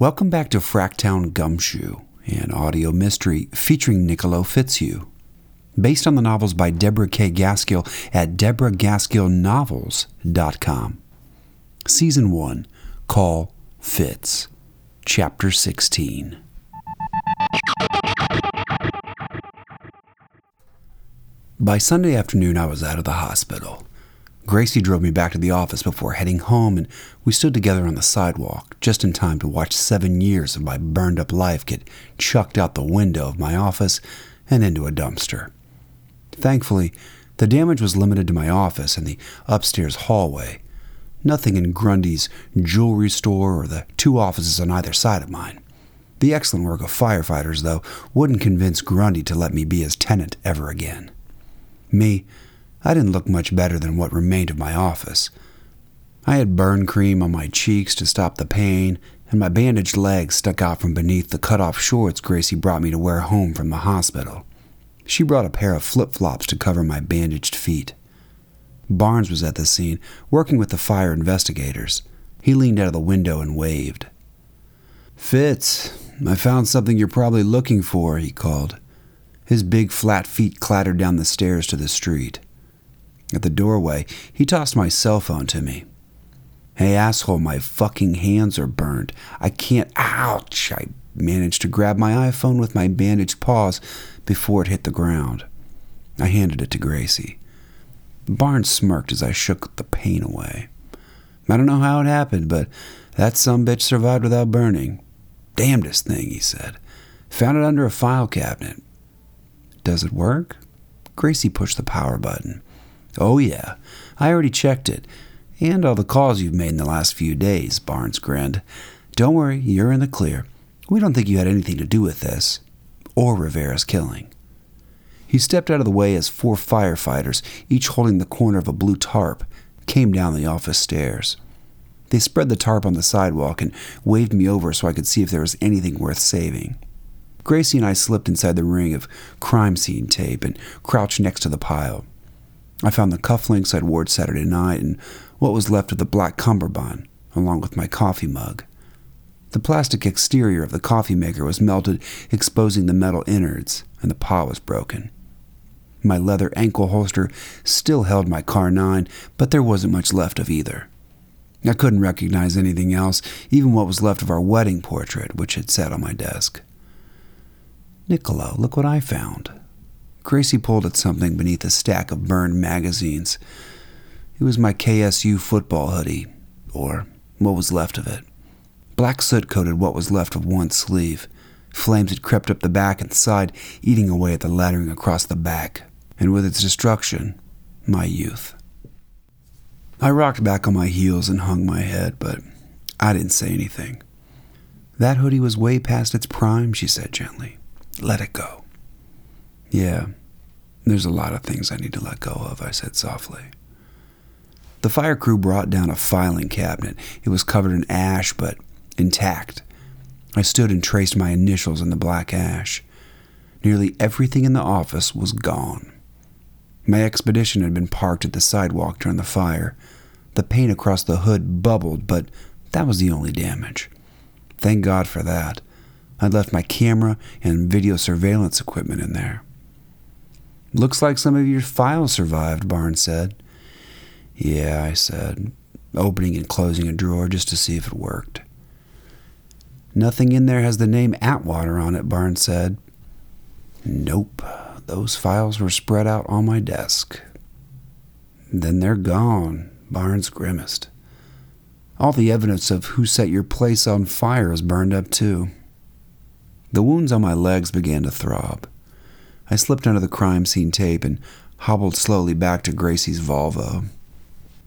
Welcome back to Fracktown Gumshoe, an audio mystery featuring Niccolo Fitzhugh. Based on the novels by Deborah K. Gaskill at deborahgaskillnovels.com. Season 1, Call Fitz, Chapter 16. By Sunday afternoon, I was out of the hospital. Gracie drove me back to the office before heading home, and we stood together on the sidewalk just in time to watch seven years of my burned up life get chucked out the window of my office and into a dumpster. Thankfully, the damage was limited to my office and the upstairs hallway, nothing in Grundy's jewelry store or the two offices on either side of mine. The excellent work of firefighters, though, wouldn't convince Grundy to let me be his tenant ever again. Me, I didn't look much better than what remained of my office. I had burn cream on my cheeks to stop the pain, and my bandaged legs stuck out from beneath the cut off shorts Gracie brought me to wear home from the hospital. She brought a pair of flip flops to cover my bandaged feet. Barnes was at the scene, working with the fire investigators. He leaned out of the window and waved. Fitz, I found something you're probably looking for, he called. His big flat feet clattered down the stairs to the street. At the doorway, he tossed my cell phone to me. Hey, asshole, my fucking hands are burned. I can't. Ouch! I managed to grab my iPhone with my bandaged paws before it hit the ground. I handed it to Gracie. Barnes smirked as I shook the pain away. I don't know how it happened, but that some bitch survived without burning. Damnedest thing, he said. Found it under a file cabinet. Does it work? Gracie pushed the power button. Oh, yeah. I already checked it. And all the calls you've made in the last few days, Barnes grinned. Don't worry, you're in the clear. We don't think you had anything to do with this, or Rivera's killing. He stepped out of the way as four firefighters, each holding the corner of a blue tarp, came down the office stairs. They spread the tarp on the sidewalk and waved me over so I could see if there was anything worth saving. Gracie and I slipped inside the ring of crime scene tape and crouched next to the pile. I found the cufflinks I'd worn Saturday night and what was left of the black cummerbund, along with my coffee mug. The plastic exterior of the coffee maker was melted, exposing the metal innards, and the pot was broken. My leather ankle holster still held my Kahr 9, but there wasn't much left of either. I couldn't recognize anything else, even what was left of our wedding portrait, which had sat on my desk. Niccolo, look what I found. Gracie pulled at something beneath a stack of burned magazines. It was my KSU football hoodie, or what was left of it. Black soot coated what was left of one sleeve. Flames had crept up the back and side, eating away at the lettering across the back, and with its destruction, my youth. I rocked back on my heels and hung my head, but I didn't say anything. That hoodie was way past its prime, she said gently. Let it go. Yeah, there's a lot of things I need to let go of, I said softly. The fire crew brought down a filing cabinet. It was covered in ash, but intact. I stood and traced my initials in the black ash. Nearly everything in the office was gone. My expedition had been parked at the sidewalk during the fire. The paint across the hood bubbled, but that was the only damage. Thank God for that. I'd left my camera and video surveillance equipment in there. Looks like some of your files survived, Barnes said. Yeah, I said, opening and closing a drawer just to see if it worked. Nothing in there has the name Atwater on it, Barnes said. Nope, those files were spread out on my desk. Then they're gone, Barnes grimaced. All the evidence of who set your place on fire is burned up, too. The wounds on my legs began to throb. I slipped under the crime scene tape and hobbled slowly back to Gracie's Volvo.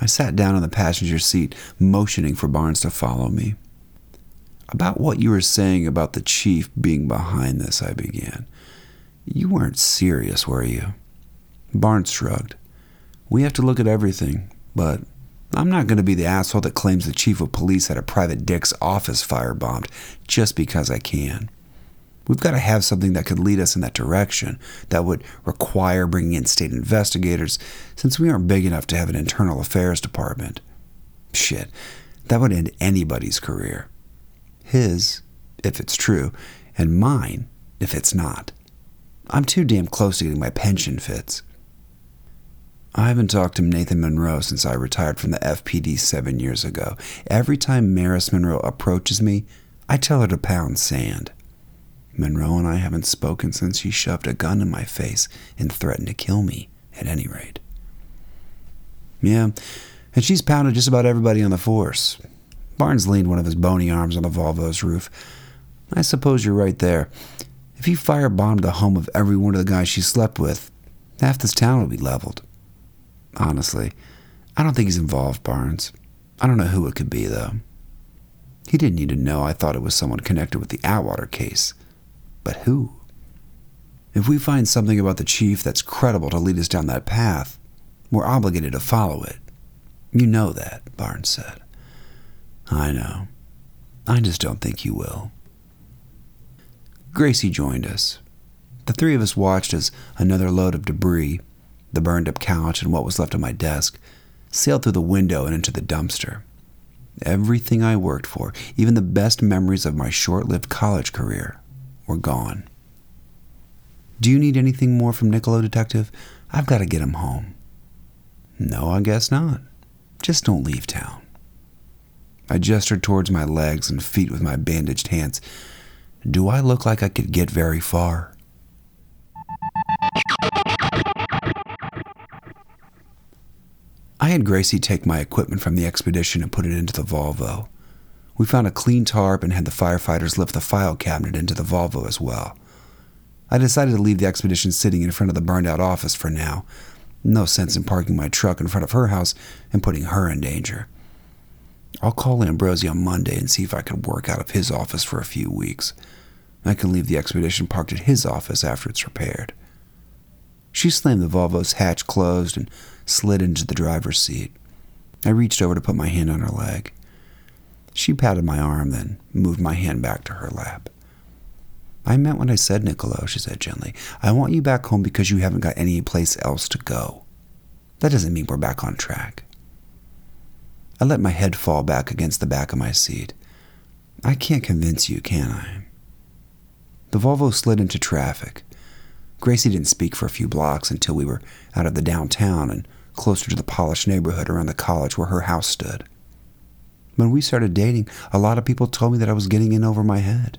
I sat down in the passenger seat, motioning for Barnes to follow me. About what you were saying about the chief being behind this, I began. You weren't serious, were you? Barnes shrugged. We have to look at everything, but I'm not going to be the asshole that claims the chief of police had a private dick's office firebombed just because I can. We've got to have something that could lead us in that direction, that would require bringing in state investigators, since we aren't big enough to have an internal affairs department. Shit, that would end anybody's career. His, if it's true, and mine, if it's not. I'm too damn close to getting my pension Fitz. I haven't talked to Nathan Monroe since I retired from the FPD seven years ago. Every time Maris Monroe approaches me, I tell her to pound sand. Monroe and I haven't spoken since she shoved a gun in my face and threatened to kill me, at any rate. Yeah, and she's pounded just about everybody on the force. Barnes leaned one of his bony arms on the Volvo's roof. I suppose you're right there. If he firebombed the home of every one of the guys she slept with, half this town would be leveled. Honestly, I don't think he's involved, Barnes. I don't know who it could be, though. He didn't need to know I thought it was someone connected with the Atwater case. But who? If we find something about the chief that's credible to lead us down that path, we're obligated to follow it. You know that, Barnes said. I know. I just don't think you will. Gracie joined us. The three of us watched as another load of debris, the burned up couch and what was left of my desk, sailed through the window and into the dumpster. Everything I worked for, even the best memories of my short lived college career, were gone. Do you need anything more from Niccolo, Detective? I've got to get him home. No, I guess not. Just don't leave town. I gestured towards my legs and feet with my bandaged hands. Do I look like I could get very far? I had Gracie take my equipment from the expedition and put it into the Volvo. We found a clean tarp and had the firefighters lift the file cabinet into the Volvo as well. I decided to leave the expedition sitting in front of the burned out office for now. No sense in parking my truck in front of her house and putting her in danger. I'll call Ambrosi on Monday and see if I can work out of his office for a few weeks. I can leave the expedition parked at his office after it's repaired. She slammed the Volvo's hatch closed and slid into the driver's seat. I reached over to put my hand on her leg. She patted my arm, then moved my hand back to her lap. I meant what I said, Niccolo, she said gently. I want you back home because you haven't got any place else to go. That doesn't mean we're back on track. I let my head fall back against the back of my seat. I can't convince you, can I? The Volvo slid into traffic. Gracie didn't speak for a few blocks until we were out of the downtown and closer to the polished neighborhood around the college where her house stood. When we started dating, a lot of people told me that I was getting in over my head.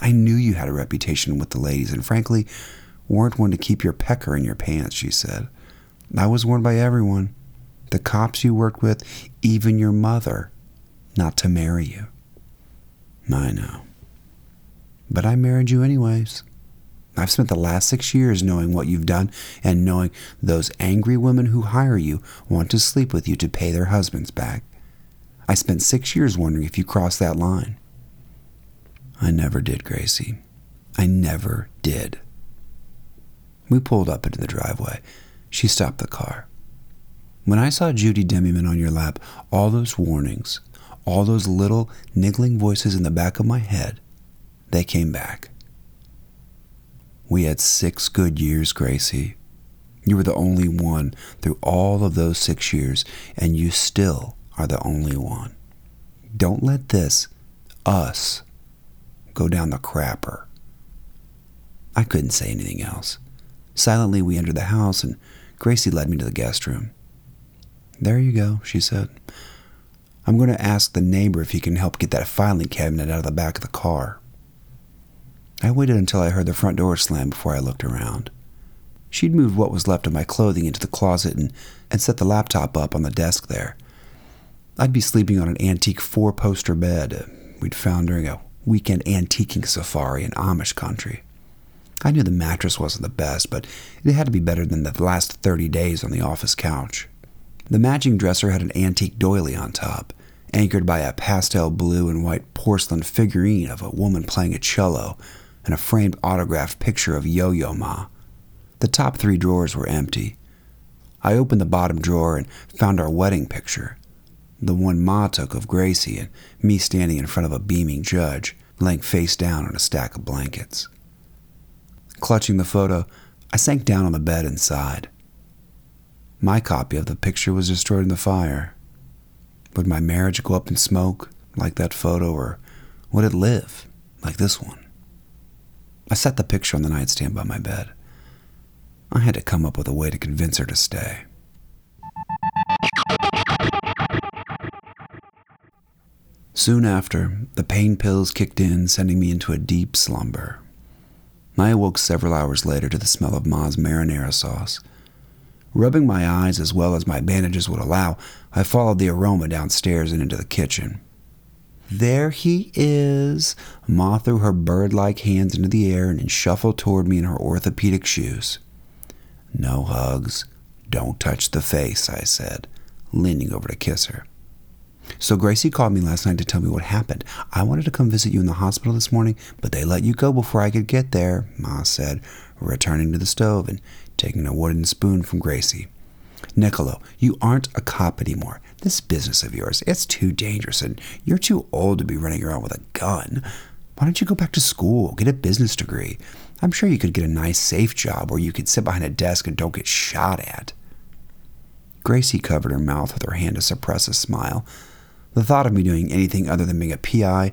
I knew you had a reputation with the ladies, and frankly, weren't one to keep your pecker in your pants, she said. I was warned by everyone the cops you worked with, even your mother, not to marry you. I know. But I married you anyways. I've spent the last six years knowing what you've done and knowing those angry women who hire you want to sleep with you to pay their husbands back. I spent six years wondering if you crossed that line. I never did, Gracie. I never did. We pulled up into the driveway. She stopped the car. When I saw Judy Demiman on your lap, all those warnings, all those little niggling voices in the back of my head, they came back. We had six good years, Gracie. You were the only one through all of those six years, and you still are the only one. Don't let this, us, go down the crapper. I couldn't say anything else. Silently, we entered the house, and Gracie led me to the guest room. There you go, she said. I'm going to ask the neighbor if he can help get that filing cabinet out of the back of the car. I waited until I heard the front door slam before I looked around. She'd moved what was left of my clothing into the closet and, and set the laptop up on the desk there. I'd be sleeping on an antique four poster bed we'd found during a weekend antiquing safari in Amish country. I knew the mattress wasn't the best, but it had to be better than the last 30 days on the office couch. The matching dresser had an antique doily on top, anchored by a pastel blue and white porcelain figurine of a woman playing a cello and a framed autographed picture of Yo Yo Ma. The top three drawers were empty. I opened the bottom drawer and found our wedding picture, the one Ma took of Gracie and me standing in front of a beaming judge, laying face down on a stack of blankets. Clutching the photo, I sank down on the bed and sighed. My copy of the picture was destroyed in the fire. Would my marriage go up in smoke, like that photo, or Would it live like this one? I set the picture on the nightstand by my bed. I had to come up with a way to convince her to stay. Soon after, the pain pills kicked in, sending me into a deep slumber. I awoke several hours later to the smell of Ma's marinara sauce. Rubbing my eyes as well as my bandages would allow, I followed the aroma downstairs and into the kitchen. There he is. Ma threw her bird like hands into the air and shuffled toward me in her orthopedic shoes. No hugs. Don't touch the face, I said, leaning over to kiss her. So Gracie called me last night to tell me what happened. I wanted to come visit you in the hospital this morning, but they let you go before I could get there, Ma said, returning to the stove and taking a wooden spoon from Gracie. Niccolo, you aren't a cop anymore. This business of yours, it's too dangerous, and you're too old to be running around with a gun. Why don't you go back to school, get a business degree? I'm sure you could get a nice, safe job where you could sit behind a desk and don't get shot at. Gracie covered her mouth with her hand to suppress a smile. The thought of me doing anything other than being a PI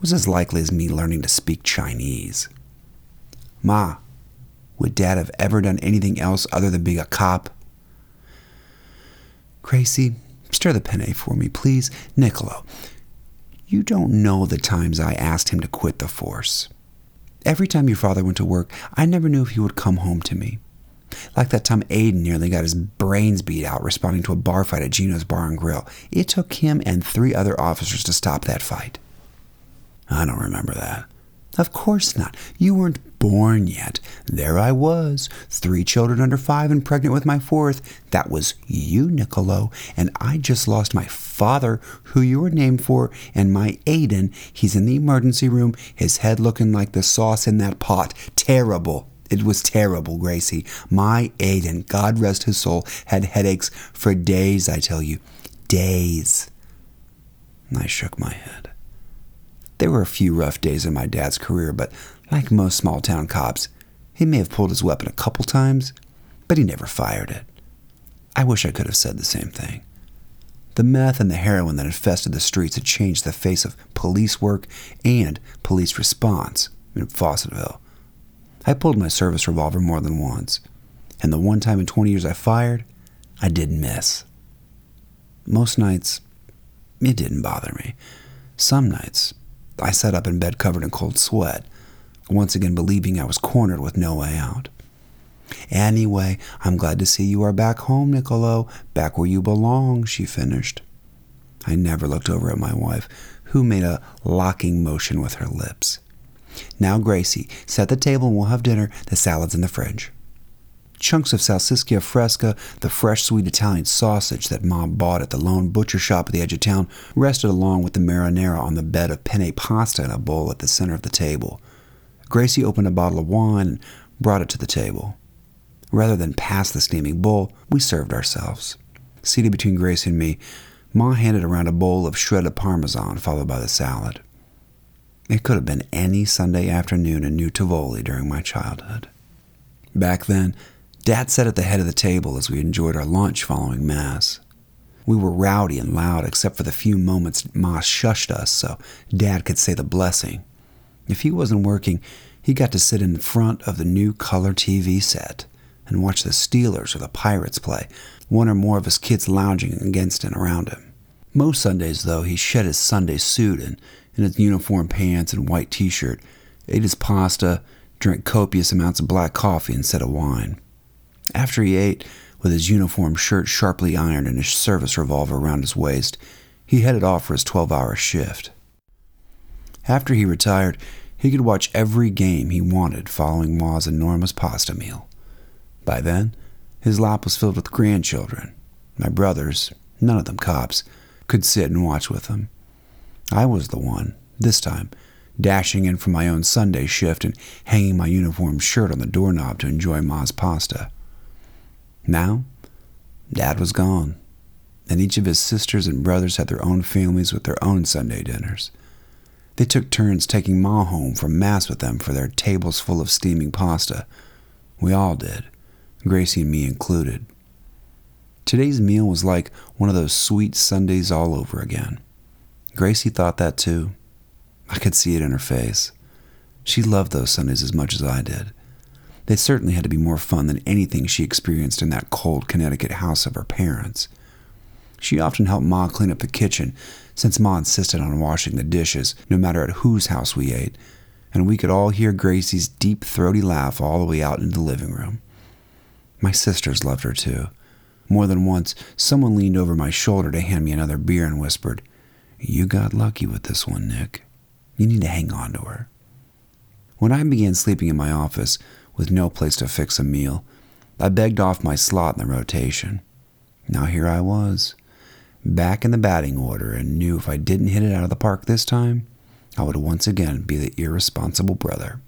was as likely as me learning to speak Chinese. Ma, would Dad have ever done anything else other than being a cop? Gracie, stir the penne for me, please. Niccolo, you don't know the times I asked him to quit the force. Every time your father went to work, I never knew if he would come home to me. Like that time Aiden nearly got his brains beat out responding to a bar fight at Gino's Bar and Grill. It took him and three other officers to stop that fight. I don't remember that. Of course not. You weren't born yet. There I was, three children under five and pregnant with my fourth. That was you, Niccolo. And I just lost my father, who you were named for, and my Aiden. He's in the emergency room, his head looking like the sauce in that pot. Terrible. It was terrible, Gracie. My Aiden, God rest his soul, had headaches for days, I tell you. Days. I shook my head. There were a few rough days in my dad's career, but like most small town cops, he may have pulled his weapon a couple times, but he never fired it. I wish I could have said the same thing. The meth and the heroin that infested the streets had changed the face of police work and police response in Fawcettville. I pulled my service revolver more than once, and the one time in 20 years I fired, I didn't miss. Most nights, it didn't bother me. Some nights, I sat up in bed covered in cold sweat, once again believing I was cornered with no way out. Anyway, I'm glad to see you are back home, Niccolo, back where you belong, she finished. I never looked over at my wife, who made a locking motion with her lips. Now, Gracie, set the table and we'll have dinner. The salad's in the fridge. Chunks of salsiccia fresca, the fresh sweet Italian sausage that Mom bought at the lone butcher shop at the edge of town, rested along with the marinara on the bed of penne pasta in a bowl at the center of the table. Gracie opened a bottle of wine and brought it to the table. Rather than pass the steaming bowl, we served ourselves. Seated between Gracie and me, Ma handed around a bowl of shredded parmesan, followed by the salad. It could have been any Sunday afternoon in New Tivoli during my childhood. Back then, Dad sat at the head of the table as we enjoyed our lunch following Mass. We were rowdy and loud except for the few moments Ma shushed us so Dad could say the blessing. If he wasn't working, he got to sit in front of the new color TV set and watch the Steelers or the Pirates play, one or more of his kids lounging against and around him. Most Sundays, though, he shed his Sunday suit and, in his uniform pants and white t shirt, ate his pasta, drank copious amounts of black coffee instead of wine. After he ate, with his uniform shirt sharply ironed and his service revolver around his waist, he headed off for his 12 hour shift. After he retired, he could watch every game he wanted following Ma's enormous pasta meal. By then, his lap was filled with grandchildren. My brothers, none of them cops, could sit and watch with him. I was the one, this time, dashing in from my own Sunday shift and hanging my uniform shirt on the doorknob to enjoy Ma's pasta. Now, Dad was gone, and each of his sisters and brothers had their own families with their own Sunday dinners. They took turns taking Ma home from Mass with them for their tables full of steaming pasta. We all did, Gracie and me included. Today's meal was like one of those sweet Sundays all over again. Gracie thought that too. I could see it in her face. She loved those Sundays as much as I did. They certainly had to be more fun than anything she experienced in that cold Connecticut house of her parents. She often helped Ma clean up the kitchen, since Ma insisted on washing the dishes, no matter at whose house we ate, and we could all hear Gracie's deep, throaty laugh all the way out into the living room. My sisters loved her too. More than once, someone leaned over my shoulder to hand me another beer and whispered, You got lucky with this one, Nick. You need to hang on to her. When I began sleeping in my office, with no place to fix a meal, I begged off my slot in the rotation. Now here I was, back in the batting order, and knew if I didn't hit it out of the park this time, I would once again be the irresponsible brother.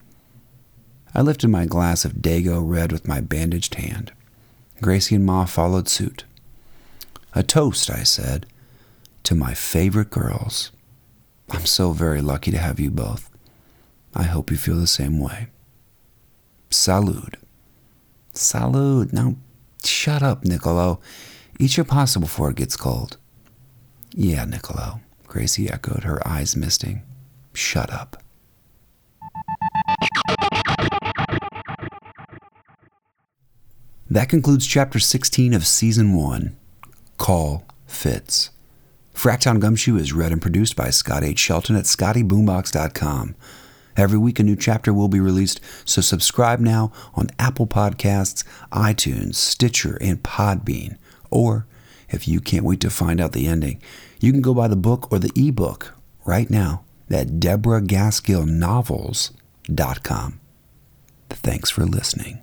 I lifted my glass of Dago red with my bandaged hand. Gracie and Ma followed suit. A toast, I said, to my favorite girls. I'm so very lucky to have you both. I hope you feel the same way. Salud. Salud. Now, shut up, Niccolo. Eat your pasta before it gets cold. Yeah, Niccolo, Gracie echoed, her eyes misting. Shut up. That concludes chapter 16 of season 1 Call Fitz. Fracktown Gumshoe is read and produced by Scott H. Shelton at scottyboombox.com. Every week, a new chapter will be released, so subscribe now on Apple Podcasts, iTunes, Stitcher, and Podbean. Or, if you can't wait to find out the ending, you can go buy the book or the ebook right now at DeborahGaskillNovels.com. Thanks for listening.